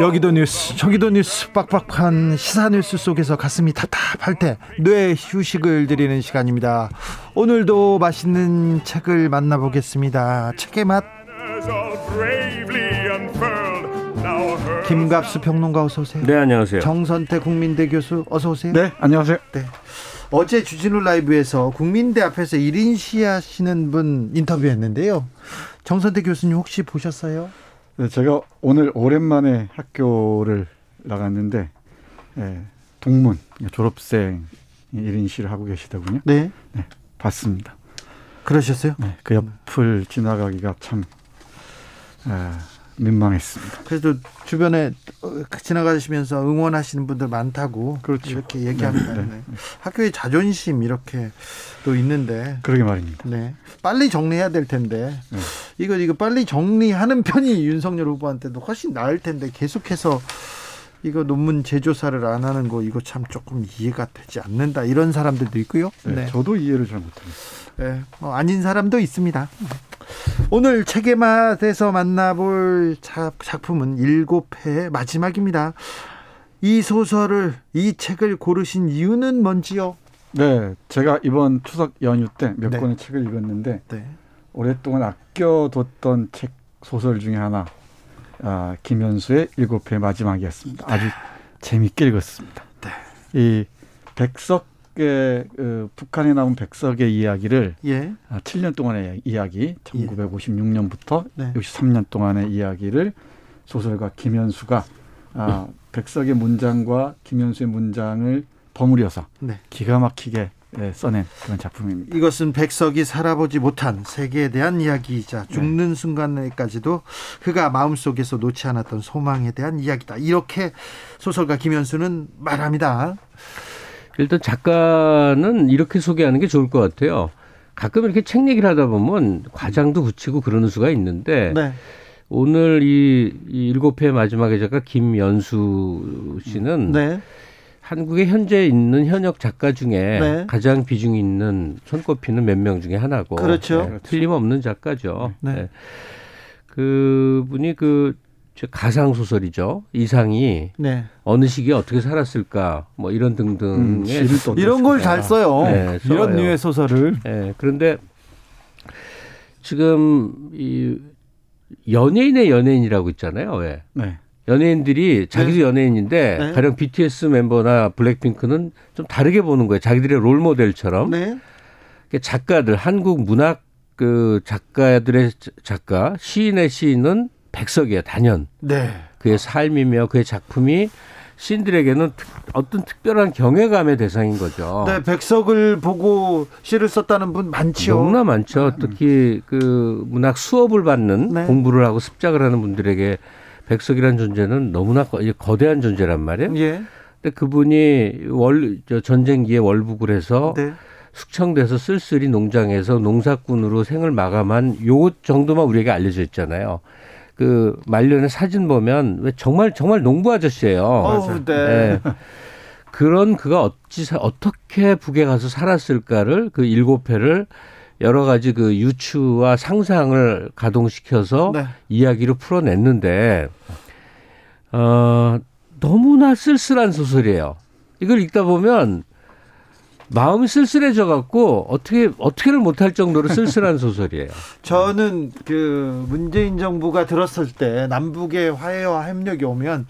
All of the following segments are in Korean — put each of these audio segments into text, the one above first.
여기도 뉴스 저기도 뉴스 빡빡한 시사 뉴스 속에서 가슴이 답답할 때 뇌 휴식을 드리는 시간입니다. 오늘도 맛있는 책을 만나보겠습니다. 책의 맛. 김갑수 평론가 어서 오세요. 네 안녕하세요. 정선태 국민대 교수 어서 오세요. 네 안녕하세요. 네. 어제 주진우 라이브에서 국민대 앞에서 1인 시하시는 분 인터뷰했는데요. 정선태 교수님 혹시 보셨어요? 네, 제가 오늘 오랜만에 학교를 나갔는데 예, 동문 졸업생 1인 시를 하고 계시더군요. 네. 네 봤습니다. 그러셨어요? 네, 그 옆을 지나가기가 참 아, 민망했습니다. 그래도 주변에 어, 지나가시면서 응원하시는 분들 많다고 그렇죠. 이렇게 얘기합니다. 네, 네, 네. 학교의 자존심 이렇게 또 있는데 그러게 말입니다. 네. 빨리 정리해야 될 텐데 네. 이거 이거 빨리 정리하는 편이 윤석열 후보한테도 훨씬 나을 텐데 계속해서 이거 논문 재조사를 안 하는 거 이거 참 조금 이해가 되지 않는다 이런 사람들도 있고요. 네, 저도 이해를 잘 못합니다. 네, 뭐 아닌 사람도 있습니다. 오늘 책의 맛에서 만나볼 작, 작품은 일곱 회 마지막입니다. 이 소설을 이 책을 고르신 이유는 뭔지요? 네, 제가 이번 추석 연휴 때몇 네. 권의 책을 읽었는데 네. 오랫동안 아껴뒀던 책 소설 중에 하나 아, 김현수의 일곱 회 마지막이었습니다. 아주 재밌게 읽었습니다. 네. 이 백석 의 그 북한에 나온 백석의 이야기를 예. 아, 7년 동안의 이야기, 1956년부터 네. 63년 동안의 이야기를 소설가 김현수가 아, 백석의 문장과 김현수의 문장을 버무려서 네. 기가 막히게 예, 써낸 그런 작품입니다. 이것은 백석이 살아보지 못한 세계에 대한 이야기이자 죽는 순간에까지도 그가 마음속에서 놓지 않았던 소망에 대한 이야기다. 이렇게 소설가 김현수는 말합니다. 일단 작가는 이렇게 소개하는 게 좋을 것 같아요 가끔 이렇게 책 얘기를 하다 보면 과장도 붙이고 그러는 수가 있는데 네. 오늘 이, 이 일곱 회 마지막의 작가 김연수 씨는 네. 한국에 현재 있는 현역 작가 중에 네. 가장 비중 있는 손꼽히는 몇 명 중에 하나고 그렇죠. 네, 틀림없는 작가죠. 네. 네. 그분이 그 가상 소설이죠. 이상이 네. 어느 시기에 어떻게 살았을까 뭐 이런 음, 등등의 또 이런 걸 잘 써요. 네, 써요. 이런 류의 소설을. 예, 그런데 지금 이 연예인의 연예인이라고 있잖아요. 왜? 네. 연예인들이 자기도 연예인인데 네. 가령 BTS 멤버나 블랙핑크는 좀 다르게 보는 거예요. 자기들의 롤 모델처럼. 네. 작가들 한국 문학 그 작가들의 작가 시인의 시인은 백석이에요. 단연. 네. 그의 삶이며 그의 작품이 시인들에게는 특- 어떤 특별한 경외감의 대상인 거죠. 네, 백석을 보고 시를 썼다는 분 많지요. 너무나 많죠. 특히 그 문학 수업을 받는 네. 공부를 하고 습작을 하는 분들에게 백석이라는 존재는 너무나 거, 거대한 존재란 말이에요. 예. 근데 그분이 월, 저 전쟁기에 월북을 해서 네. 숙청돼서 쓸쓸히 농장에서 농사꾼으로 생을 마감한 요 정도만 우리에게 알려져 있잖아요. 그 말년에 사진 보면 왜 정말 정말 농부 아저씨예요. 어우, 네. 그런 그가 어찌 사- 어떻게 북에 가서 살았을까를 그 일곱 회를 여러 가지 그 유추와 상상을 가동시켜서 네. 이야기로 풀어냈는데 어 너무나 쓸쓸한 소설이에요. 이걸 읽다 보면 마음이 쓸쓸해져 갖고 어떻게 어떻게를 못할 정도로 쓸쓸한 소설이에요. 저는 그 문재인 정부가 들었을 때 남북의 화해와 협력이 오면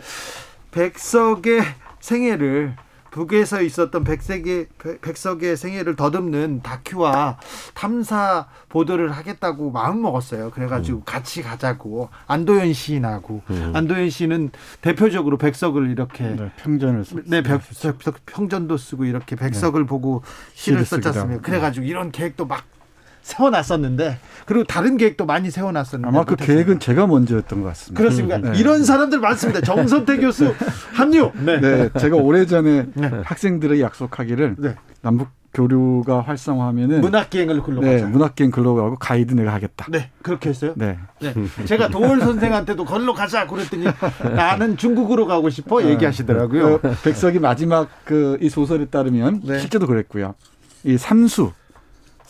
백석의 생애를 북에서 있었던 백색의 백- 백석의 생애를 더듬는 다큐와 탐사 보도를 하겠다고 마음 먹었어요. 그래가지고 음. 같이 가자고 안도현 시인하고 안도현 씨는 대표적으로 백석을 이렇게 네, 평전을 써. 네, 백, 백- 평전도 쓰고 이렇게 백석을 보고 시를 썼지 않습니까? 하고. 그래가지고 이런 계획도 막 세워놨었는데 그리고 다른 계획도 많이 세워놨었는데 아마 그 못했습니다. 계획은 제가 먼저였던 것 같습니다. 그렇습니까? 네. 이런 사람들 많습니다. 정선태 교수 합류. 네. 네, 제가 오래전에 네. 학생들의 약속하기를 네. 남북 교류가 활성화하면은 문학기행을 글로 네, 가자. 문학계행 글로 가고 가이드 내가 하겠다. 네, 그렇게 했어요. 네. 네. 제가 도울 선생한테도 걸로 가자 그랬더니 나는 중국으로 가고 싶어 얘기하시더라고요. 그 백석이 마지막 그 이 소설에 따르면 네. 실제도 그랬고요. 이 삼수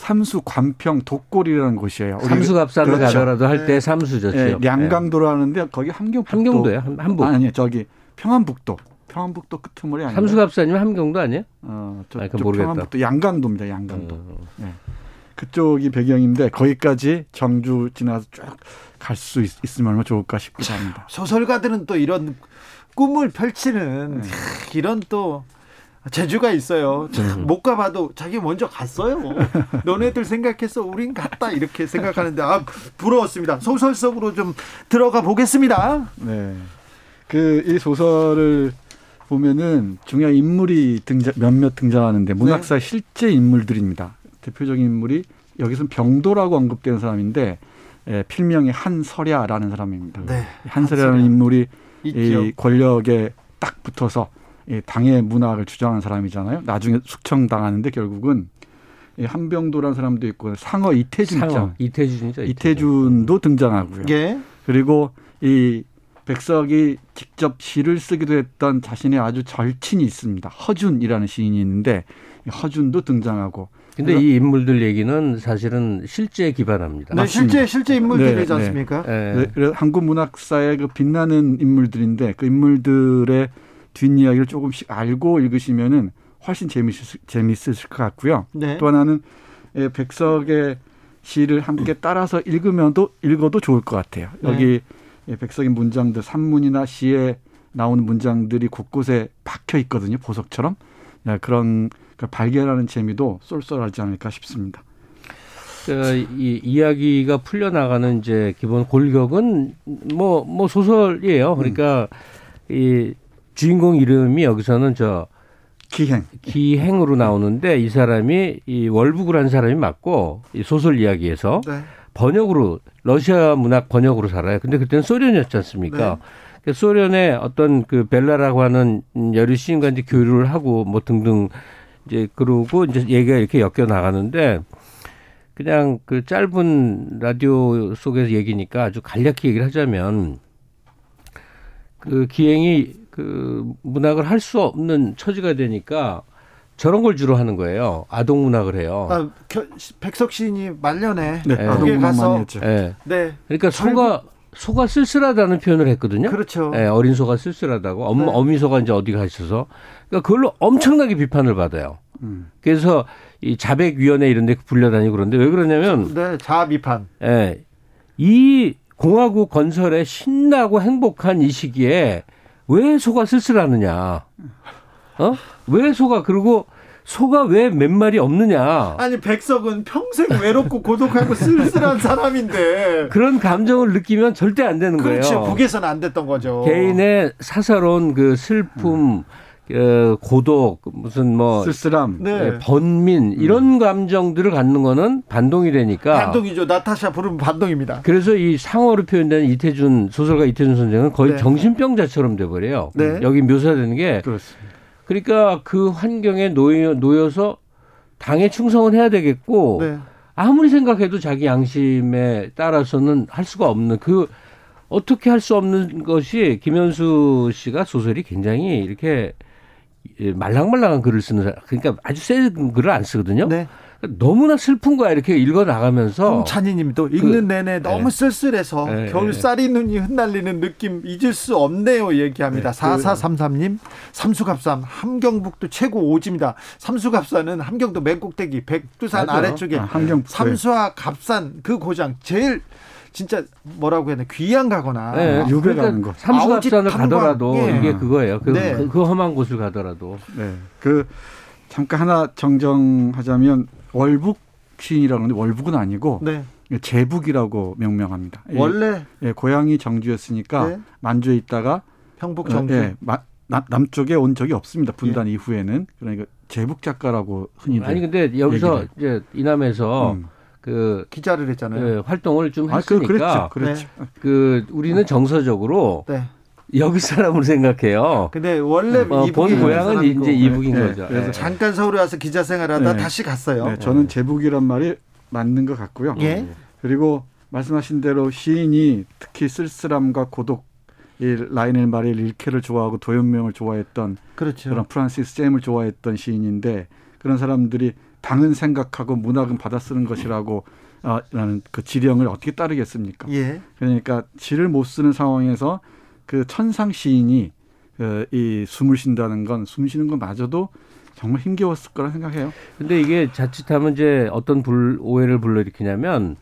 삼수 관평 독골이라는 곳이에요. 우리 삼수갑산을 그렇죠. 가더라도 할때 네. 삼수죠. 예, 량강도로 하는데 거기 함경북도 함경도예요. 함- 함북. 아니 저기 평안북도 평안북도 끄트머리 아니에요. 삼수갑산이면 함경도 아니에요? 어, 저, 아니, 그건 저 모르겠다. 평안북도 양강도입니다. 양강도. 음. 그쪽이 배경인데 거기까지 정주 지나서 쭉 갈 수 있으면 얼마나 좋을까 싶기도 합니다. 소설가들은 또 이런 꿈을 펼치는 네. 하, 이런 또 재주가 있어요. 참, 못 가봐도 자기 먼저 갔어요. 너네들 생각해서 우린 갔다 이렇게 생각하는데 아 부러웠습니다. 소설 속으로 좀 들어가 보겠습니다. 네. 그 이 소설을 보면은 중요한 인물이 등장 몇몇 등장하는데 문학사 의 실제 인물들입니다. 대표적인 인물이 여기서는 병도라고 언급되는 사람인데 예, 필명이 한설야라는 사람입니다. 네, 한설야라는 한설야. 인물이. 이 권력에 딱 붙어서 이 당의 문학을 주장하는 사람이잖아요. 나중에 숙청당하는데 결국은 이 한병도라는 사람도 있고 상어 이태준 상어 있잖아요. 이태준이죠. 이태준 도 등장하고요. 예. 그리고 이 백석이 직접 시를 쓰기도 했던 자신의 아주 절친이 있습니다. 허준이라는 시인이 있는데 이 허준도 등장하고 근데 이 인물들 얘기는 사실은 실제에 기반합니다. 네, 맞습니다. 실제 실제 인물들이지 네, 네. 않습니까? 예. 네, 그래서 한국 문학사의 그 빛나는 인물들인데 그 인물들의 뒷이야기를 조금씩 알고 읽으시면은 훨씬 재밌을, 재밌으실 것 같고요. 네. 또 하나는 예, 백석의 시를 함께 따라서 읽으면도 읽어도 좋을 것 같아요. 여기 예, 백석의 문장들 산문이나 시에 나오는 문장들이 곳곳에 박혀 있거든요. 보석처럼 예, 그런 걸 발견하는 재미도 쏠쏠하지 않을까 싶습니다. 그, 이 이야기가 풀려 나가는 이제 기본 골격은 뭐 뭐 소설이에요. 그러니까 이 주인공 이름이 여기서는 저 기행. 기행으로 나오는데 이 사람이 이 월북을 한 사람이 맞고 이 소설 이야기에서 네. 번역으로 러시아 문학 번역으로 살아요. 근데 그때는 소련이었지 않습니까? 그 소련의 어떤 그 벨라라고 하는 여류 시인과 이제 교류를 하고 뭐 등등 이제 그러고 이제 얘기가 이렇게 엮여 나가는데 그냥 그 짧은 라디오 속에서 얘기니까 아주 간략히 얘기를 하자면 그 기행이 그 문학을 할 수 없는 처지가 되니까 저런 걸 주로 하는 거예요. 아동 문학을 해요. 아, 겨- 백석 시인이 말년에 네, 예. 아동 문학 많이 했죠. 예. 네. 그러니까 소가 소가 쓸쓸하다는 표현을 했거든요. 그렇죠. 예, 어린 소가 쓸쓸하다고. 엄, 네. 어미 소가 이제 어디 가 있어서. 그러니까 그걸로 엄청나게 비판을 받아요. 음. 그래서 이 자백위원회 이런 데 불려다니고 그러는데 왜 그러냐면, 네, 자비판. 예, 이 공화국 건설에 신나고 행복한 이 시기에 왜 소가 쓸쓸하느냐. 어? 왜 소가, 그리고 소가 왜 몇 마리 없느냐. 아니 백석은 평생 외롭고 고독하고 쓸쓸한 사람인데. 그런 감정을 느끼면 절대 안 되는 거예요. 그렇죠. 북에서는 안 됐던 거죠. 개인의 사사로운 그 슬픔, 어, 고독, 무슨 뭐 쓸쓸함. 네. 예, 번민 이런 감정들을 갖는 거는 반동이 되니까. 반동이죠. 나타샤 부르면 반동입니다. 그래서 이 상어로 표현된 이태준 소설가 이태준 선생은 거의 네. 정신병자처럼 돼버려요. 네. 여기 묘사되는 게 그렇습니다. 그러니까 그 환경에 놓여, 놓여서 당에 충성은 해야 되겠고 네. 아무리 생각해도 자기 양심에 따라서는 할 수가 없는 그 어떻게 할 수 없는 것이 김현수 씨가 소설이 굉장히 이렇게 예, 말랑말랑한 글을 쓰는 사람 그러니까 아주 센 글을 안 쓰거든요. 네. 너무나 슬픈 거야 이렇게 읽어 나가면서 홍찬희님도 읽는 내내 너무 네. 쓸쓸해서 네, 겨울쌀이 눈이 흩날리는 느낌 잊을 수 없네요 얘기합니다. 네. 4433님 삼수갑산 함경북도 최고 오지입니다. 삼수갑산은 함경도 맨 꼭대기 백두산 맞아요. 아래쪽에 아. 삼수와 갑산 그 고장 제일 진짜 뭐라고 해야 되나 귀양 가거나 네, 유배 그러니까 가는 거. 삼수갑산을. 가더라도 예. 이게 그거예요. 그, 네. 그, 그 험한 곳을 가더라도 네. 그 잠깐 하나 정정하자면 월북 시인이라고 하는데 월북은 아니고 네. 제북이라고 명명합니다. 이- 원래 예, 고향이 정주였으니까 네. 만주에 있다가 평북 어, 정주 예, 마- 남, 남쪽에 온 적이 없습니다. 분단 이후에는 그러니까 제북 작가라고 흔히들 아니 근데 여기서 얘기를. 이제 이남에서 음. 그 기자를 했잖아요. 예, 활동을 좀 아, 그, 했으니까 그랬죠. 그랬죠. 그 우리는 정서적으로 네. 여기 사람으로 생각해요. 근데 원래 어, 이북인 본 고향은. 이제 이북인 네, 거죠. 그래서 예. 잠깐 서울에 와서 기자 생활하다 네. 다시 갔어요. 네, 저는 제북이란 말이 맞는 것 같고요. 예. 그리고 말씀하신 대로 시인이 특히 쓸쓸함과 고독, 이 라이너 마리아 릴케를 좋아하고 도연명을 좋아했던 그렇죠. 그런 프란시스 잼을 좋아했던 시인인데 그런 사람들이 당은 생각하고 문학은 받아 쓰는 것이라고 아, 라는 그 지령을 어떻게 따르겠습니까? 예. 그러니까 시를 못 쓰는 상황에서 그 천상 시인이 그 이 숨을 쉰다는 건 숨 쉬는 것마저도 정말 힘겨웠을 거라 생각해요. 근데 이게 자칫하면 이제 어떤 불, 오해를 불러일으키냐면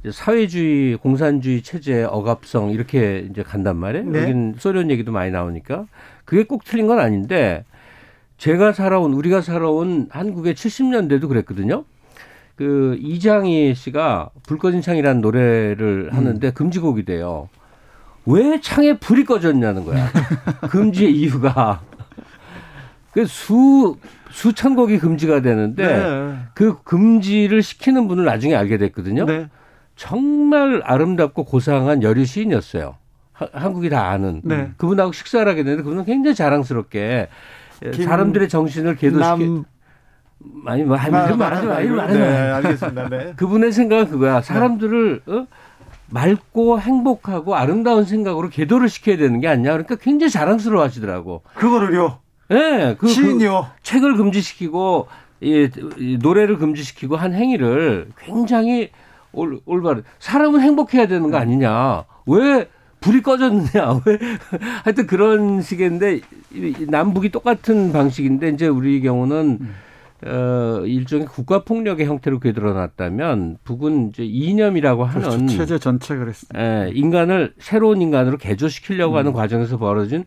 이제 사회주의, 공산주의 체제의 억압성 이렇게 이제 간단 말이에요. 네. 여긴 소련 얘기도 많이 나오니까 그게 꼭 틀린 건 아닌데 제가 살아온 우리가 살아온 한국의 70년대도 그랬거든요. 그 이장희 씨가 불 꺼진 창이라는 노래를 하는데 금지곡이 돼요. 왜 창에 불이 꺼졌냐는 거야. 금지의 이유가 그 수 수천 곡이 금지가 되는데 네. 그 금지를 시키는 분을 나중에 알게 됐거든요. 네. 정말 아름답고 고상한 여류 시인이었어요. 하- 한국이 다 아는. 네. 그분하고 식사를 하게 되는데 그분은 굉장히 자랑스럽게 김- 사람들의 정신을 남 많이 뭐 하지 마, 이름 말하지 마, 이름 말하지 네, 마. 알겠습니다. 네. 그분의 생각은 그거야. 사람들을 어? 맑고 행복하고 아름다운 생각으로 궤도를 시켜야 되는 게 아니냐. 그러니까 굉장히 자랑스러워 하시더라고. 그거를요. 예, 네, 그, 그 시인이요. 책을 금지시키고 이, 이 노래를 금지시키고 한 행위를 굉장히 올, 올바른 사람은 행복해야 되는 거 아니냐 왜 불이 꺼졌느냐 왜 하여튼 그런 식인데 남북이 똑같은 방식인데 이제 우리 경우는 어 일종의 국가 폭력의 형태로 되드러났다면 북은 이제 이념이라고 하는 그렇죠. 체제 전체 그랬습니다. 예, 인간을 새로운 인간으로 개조시키려고 음. 하는 과정에서 벌어진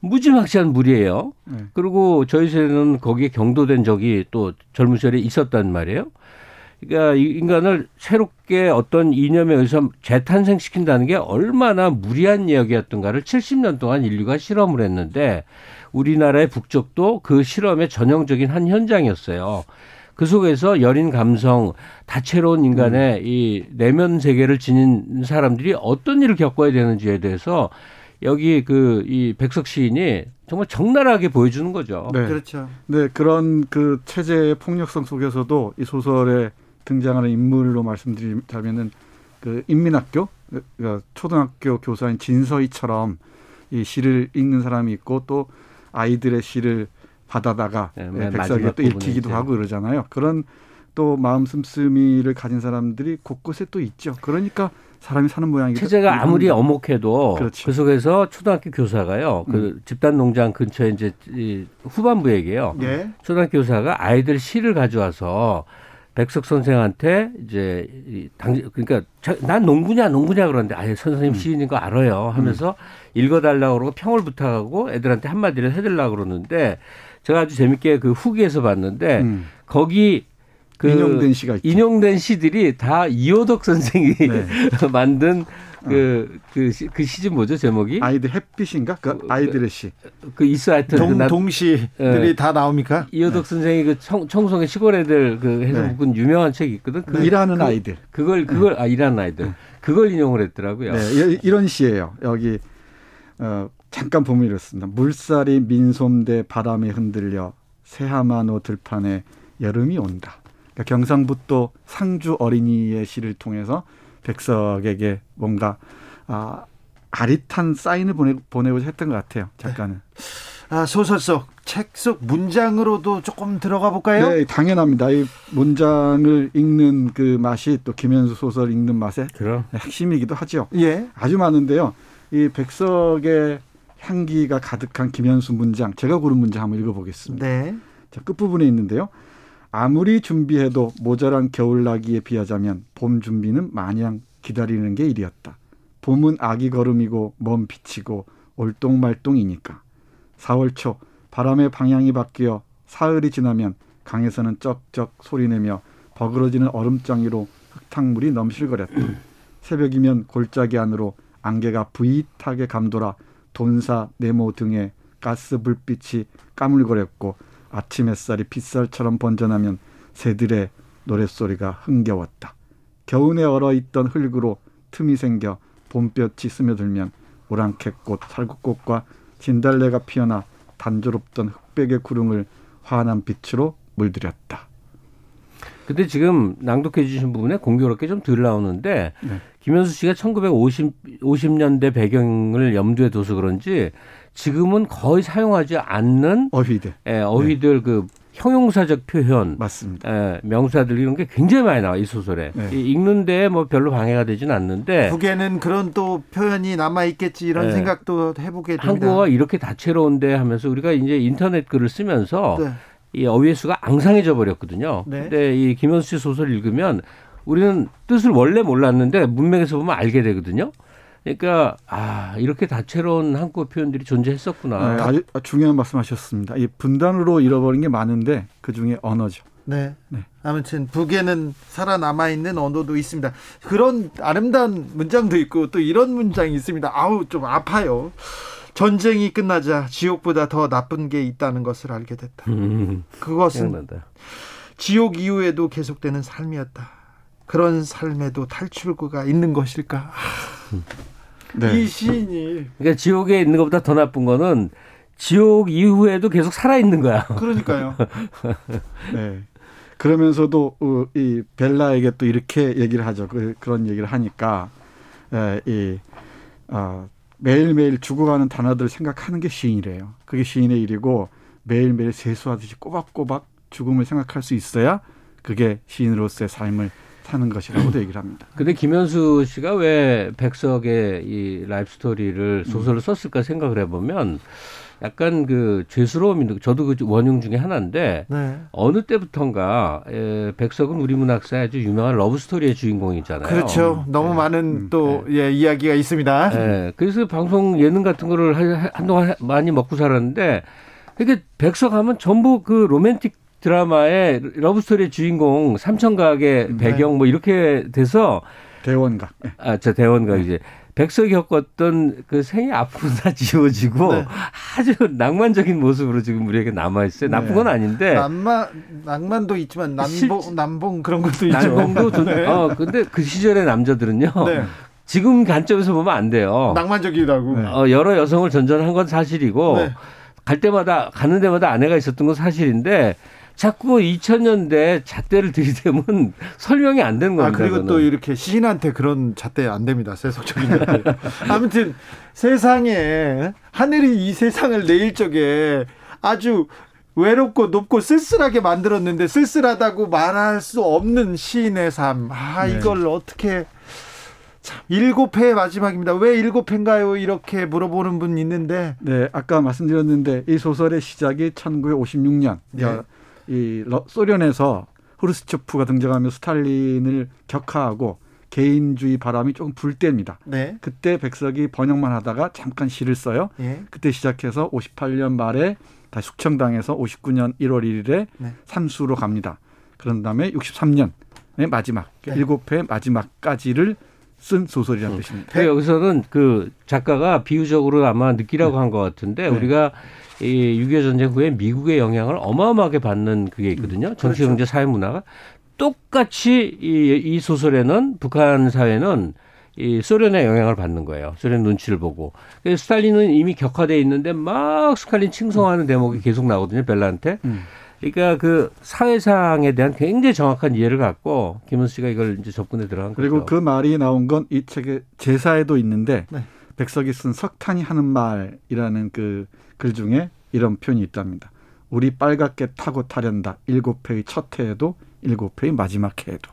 무지막지한 무리예요. 네. 그리고 저희 세대는 거기에 경도된 적이 또 젊은 시절에 있었단 말이에요. 그러니까 이 인간을 새롭게 어떤 이념에 의해서 재탄생시킨다는 게 얼마나 무리한 이야기였던가를 70년 동안 인류가 실험을 했는데 우리나라의 북쪽도 그 실험의 전형적인 한 현장이었어요. 그 속에서 여린 감성, 다채로운 인간의 이 내면 세계를 지닌 사람들이 어떤 일을 겪어야 되는지에 대해서 여기 그 이 백석 시인이 정말 적나라하게 보여주는 거죠. 네. 그렇죠. 네, 그런 그 체제의 폭력성 속에서도 이 소설에 등장하는 인물로 말씀드리자면은 그 인민학교 그, 그 초등학교 교사인 진서희처럼 이 시를 읽는 사람이 있고 또 아이들의 시를 받아다가 네, 마지막 또 읽히기도. 하고 그러잖아요. 그런 또 마음 씀씀이를 가진 사람들이 곳곳에 또 있죠. 그러니까 사람이 사는 모양이죠. 체제가 아무리 어목해도 그렇죠. 그 속에서 초등학교 교사가요. 그 집단 농장 근처에 이제 이 후반부 얘기예요. 예. 초등학교 교사가 아이들 시를 가져와서 백석 선생한테 이제 이당 그러니까 자- 난 농부냐 농부냐 그러는데 아예 선생님 시인인 거 알아요 하면서 읽어달라고 그러고 평을 부탁하고 애들한테 한마디를 해달라고 그러는데 제가 아주 재밌게 그 후기에서 봤는데 음, 거기 그 인용된 시가 있죠. 인용된 시들이 다 이호덕 선생이 네. 만든 그, 그, 시, 그 시집 뭐죠, 제목이? 아이들 햇빛인가? 그 아이들의 시. 그 있어 하여튼. 그 동, 나- 동시들이 예. 다 나옵니까? 이호덕 선생이 그 청, 청송의 시골 애들 그 해서 네. 묶은 유명한 책이 있거든. 그, 일하는 그- 아이들. 그걸, 그걸, 아, 일하는 아이들. 그걸 인용을 했더라고요. 네, 이- 이런 시예요. 여기 어, 잠깐 보면 이렇습니다. 물살이 민솜대 바람에 흔들려 새하만호 들판에 여름이 온다. 그러니까 경상북도 상주 어린이의 시를 통해서 백석에게 뭔가 아, 아릿한 사인을 보내, 보내고자 했던 것 같아요. 작가는. 아, 소설 속, 책 속 문장으로도 조금 들어가 볼까요? 네, 당연합니다. 이 문장을 읽는 그 맛이 또 김현수 소설 읽는 맛의 그럼. 핵심이기도 하죠. 예. 아주 많은데요. 이 백석의 향기가 가득한 김현수 문장, 제가 고른 문장 한번 읽어보겠습니다. 네. 자, 끝부분에 있는데요. 아무리 준비해도 모자란 겨울나기에 비하자면 봄 준비는 마냥 기다리는 게 일이었다. 봄은 아기 걸음이고 먼 빛이고 올똥말똥이니까. 4월 초 바람의 방향이 바뀌어 사흘이 지나면 강에서는 쩍쩍 소리내며 버그러지는 얼음장이로 흙탕물이 넘실거렸다. 새벽이면 골짜기 안으로 안개가 부잇하게 감돌아 돈사 네모 등에 가스 불빛이 까물거렸고 아침 햇살이 빗살처럼 번져나면 새들의 노랫소리가 흥겨웠다. 겨우내 얼어있던 흙으로 틈이 생겨 봄볕이 스며들면 오랑캐꽃, 살구꽃과 진달래가 피어나 단조롭던 흑백의 구름을 환한 빛으로 물들였다. 근데 지금 낭독해 주신 부분에 공교롭게 좀 덜 나오는데 네. 김현수 씨가 1950 50년대 배경을 염두에 둬서 그런지 지금은 거의 사용하지 않는 어휘대 예, 어휘들 그 형용사적 표현 맞습니다. 예, 명사들 이런 게 굉장히 많이 나와 이 소설에 네. 이 읽는데 뭐 별로 방해가 되진 않는데 북에는 그런 또 표현이 남아 있겠지 이런 네. 생각도 해보게 됩니다. 한국어가 이렇게 다채로운데 하면서 우리가 이제 인터넷 글을 쓰면서 네. 이 어휘의 수가 앙상해져 버렸거든요. 네. 근데 이 김현수 씨 소설 읽으면 우리는 뜻을 원래 몰랐는데 문맥에서 보면 알게 되거든요. 그러니까 아 이렇게 다채로운 한국어 표현들이 존재했었구나. 네, 아주 중요한 말씀하셨습니다. 이 분단으로 잃어버린 게 많은데 그 중에 언어죠. 네. 네. 아무튼 북에는 살아남아 있는 언어도 있습니다. 그런 아름다운 문장도 있고 또 이런 문장이 있습니다. 아우 좀 아파요. 전쟁이 끝나자 지옥보다 더 나쁜 게 있다는 것을 알게 됐다. 음, 그것은 생각난다. 지옥 이후에도 계속되는 삶이었다. 그런 삶에도 탈출구가 있는 것일까? 네. 이 시인이 그러니까 지옥에 있는 것보다 더 나쁜 거는 지옥 이후에도 계속 살아 있는 거야. 그러니까요. 네. 그러면서도 어, 이 벨라에게 또 이렇게 얘기를 하죠. 그, 그런 얘기를 하니까 에, 이 어, 매일매일 죽어가는 단어들을 생각하는 게 시인이래요. 그게 시인의 일이고 매일매일 세수하듯이 꼬박꼬박 죽음을 생각할 수 있어야 그게 시인으로서의 삶을 사는 것이라고도 얘기를 합니다. 근데 김연수 씨가 왜 백석의 이 life story를 소설로 썼을까 생각을 해보면 약간 그 죄스러움이 저도 그 원흉 중에 하나인데 네. 어느 때부턴가 에, 백석은 우리 문학사의 아주 유명한 love story의 주인공이잖아요. 그렇죠. 너무 많은 음, 또 예, 이야기가 있습니다. 예, 그래서 방송 예능 같은 거를 하- 한동안 하- 많이 먹고 살았는데 이게 백석하면 전부 그 로맨틱 드라마의 love story의 주인공 삼청각의 네. 배경 뭐 이렇게 돼서 대원각. 예. 아, 저 대원각 이제 백석이 겪었던 그 생의 아픔은 다 지워지고 네. 아주 낭만적인 모습으로 지금 우리에게 남아 있어요. 나쁜 네. 건 아닌데 낭만 낭만도 있지만 난봉 실- 난봉 그런 것도 있죠. 난봉도 좀, 네. 어 근데 그 시절의 남자들은요. 네. 지금 관점에서 보면 안 돼요. 낭만적이라고. 네. 어, 여러 여성을 전전한 건 사실이고 네. 갈 때마다 가는 데마다 아내가 있었던 건 사실인데 자꾸 2000년대 잣대를 들이대면 설명이 안 되는 아 겁니다. 그리고 그거는. 또 이렇게 시인한테 그런 잣대 안 됩니다. 세속적인 잣대. 아무튼 세상에 하늘이 이 세상을 내일 적에 아주 외롭고 높고 쓸쓸하게 만들었는데 쓸쓸하다고 말할 수 없는 시인의 삶. 아 네. 이걸 어떻게 참 일곱 회의 마지막입니다. 왜 일곱 회인가요? 이렇게 물어보는 분 있는데 네, 아까 말씀드렸는데 이 소설의 시작이 1956년. 네. 이 러- 소련에서 후르스초프가 등장하며 스탈린을 격하하고 개인주의 바람이 조금 불 때입니다. 네. 그때 백석이 번역만 하다가 잠깐 시를 써요. 예. 그때 시작해서 58년 말에 다시 숙청당해서 59년 1월 1일에 네. 삼수로 갑니다. 그런 다음에 63년의 마지막 네. 일곱 회 마지막까지를 쓴 소설이라는 뜻입니다. 그러니까 여기서는 그 작가가 비유적으로 아마 느끼라고 한것 같은데 네. 우리가 이6.25 전쟁 후에 미국의 영향을 어마어마하게 받는 그게 있거든요. 정치, 그렇죠. 경제, 사회, 문화가 똑같이 이, 이 소설에는 북한 사회는 이 소련의 영향을 받는 거예요. 소련 눈치를 보고. 그래서 스탈린은 이미 격화돼 있는데 막 스탈린 칭송하는 대목이 계속 나거든요. 벨라한테. 음. 그러니까 그 사회상에 대한 굉장히 정확한 이해를 갖고 김은수 씨가 이걸 이제 접근에 들어간 그리고 거죠. 그 말이 나온 건 이 책의 제사에도 있는데 네. 백석이 쓴 석탄이 하는 말이라는 그 글 중에 이런 표현이 있답니다. 우리 빨갛게 타고 타련다. 일곱 회의 첫 해에도 일곱 회의 마지막 해에도.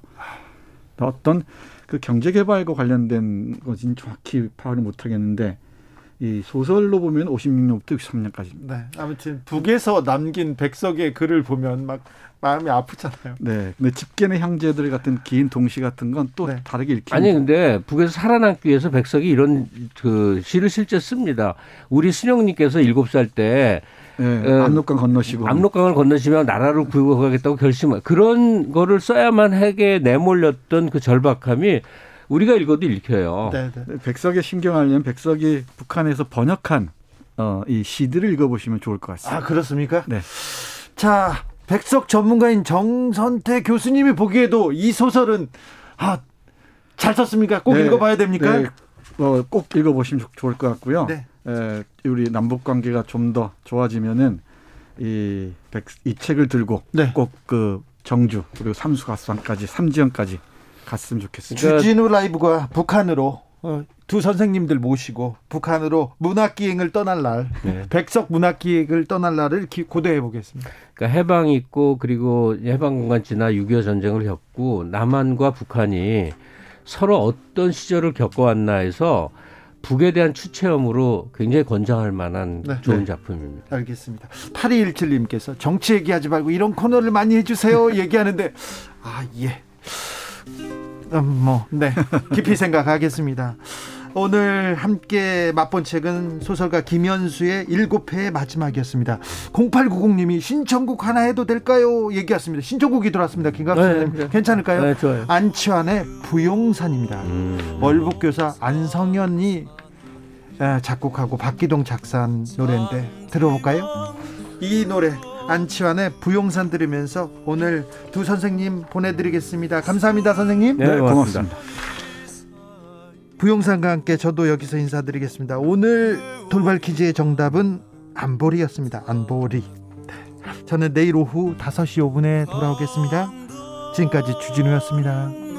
어떤 그 경제 개발과 관련된 것은 정확히 파악을 못 하겠는데 이 소설로 보면 56년부터 63년까지입니다. 네. 아무튼 북에서 남긴 백석의 글을 보면 막 마음이 아프잖아요. 네. 근데 집게네 형제들 같은 긴 동시 같은 건또 네. 다르게 읽힙니다. 아니 근데 북에서 살아남기 위해서 백석이 이런 그 시를 실제 씁니다. 우리 순영님께서 일곱 살때 네, 어, 압록강 건너시고 압록강을 건너시면 나라를 구하겠다고 결심 그런 거를 써야만 하게 내몰렸던 그 절박함이 우리가 읽어도 읽혀요. 네, 네. 네, 백석의 신경하려면 백석이 북한에서 번역한 어, 이 시들을 읽어보시면 좋을 것 같습니다. 아 그렇습니까? 네. 자 백석 전문가인 정선태 교수님이 보기에도 이 소설은 아 잘 썼습니까? 꼭 네, 읽어봐야 됩니까? 네, 어, 꼭 읽어보시면 좋- 좋을 것 같고요. 네. 에, 우리 남북 관계가 좀 더 좋아지면은 이, 백, 이 책을 들고 네. 꼭그 정주 그리고 삼수가수항까지 삼지연까지 갔으면 좋겠습니다. 그러니까- 주진우 라이브가 북한으로 어, 두 선생님들 모시고 북한으로 문학기행을 떠날 날 네. 백석 문학기행을 떠날 날을 기- 고대해 보겠습니다. 그러니까 해방이 있고 그리고 해방 공간 지나 6.25 전쟁을 겪고 남한과 북한이 서로 어떤 시절을 겪어왔나 해서 북에 대한 추체험으로 굉장히 권장할 만한 네. 좋은 네. 작품입니다. 알겠습니다. 8217님께서 정치 얘기하지 말고 이런 코너를 많이 해주세요. 얘기하는데 아 예. 음, 뭐 네. 깊이 생각하겠습니다. 오늘 함께 맛본 책은 소설가 김현수의 일곱 회의 마지막이었습니다. 0890님이 신청곡 하나 해도 될까요? 얘기했습니다. 신청곡이 들어왔습니다. 김갑수님 네, 네. 괜찮을까요? 네, 좋아요. 안치환의 부용산입니다. 음. 월북교사 안성현이 아, 작곡하고 박기동 작사한 노래인데 들어볼까요? 이 노래 안치환의 부용산 들으면서 오늘 두 선생님 보내드리겠습니다. 감사합니다, 선생님. 네, 네, 고맙습니다. 고맙습니다. 부용산과 함께 저도 여기서 인사드리겠습니다. 오늘 돌발 퀴즈의 정답은 안보리였습니다. 안보리. 저는 내일 오후 5시 5분에 돌아오겠습니다. 지금까지 주진우였습니다.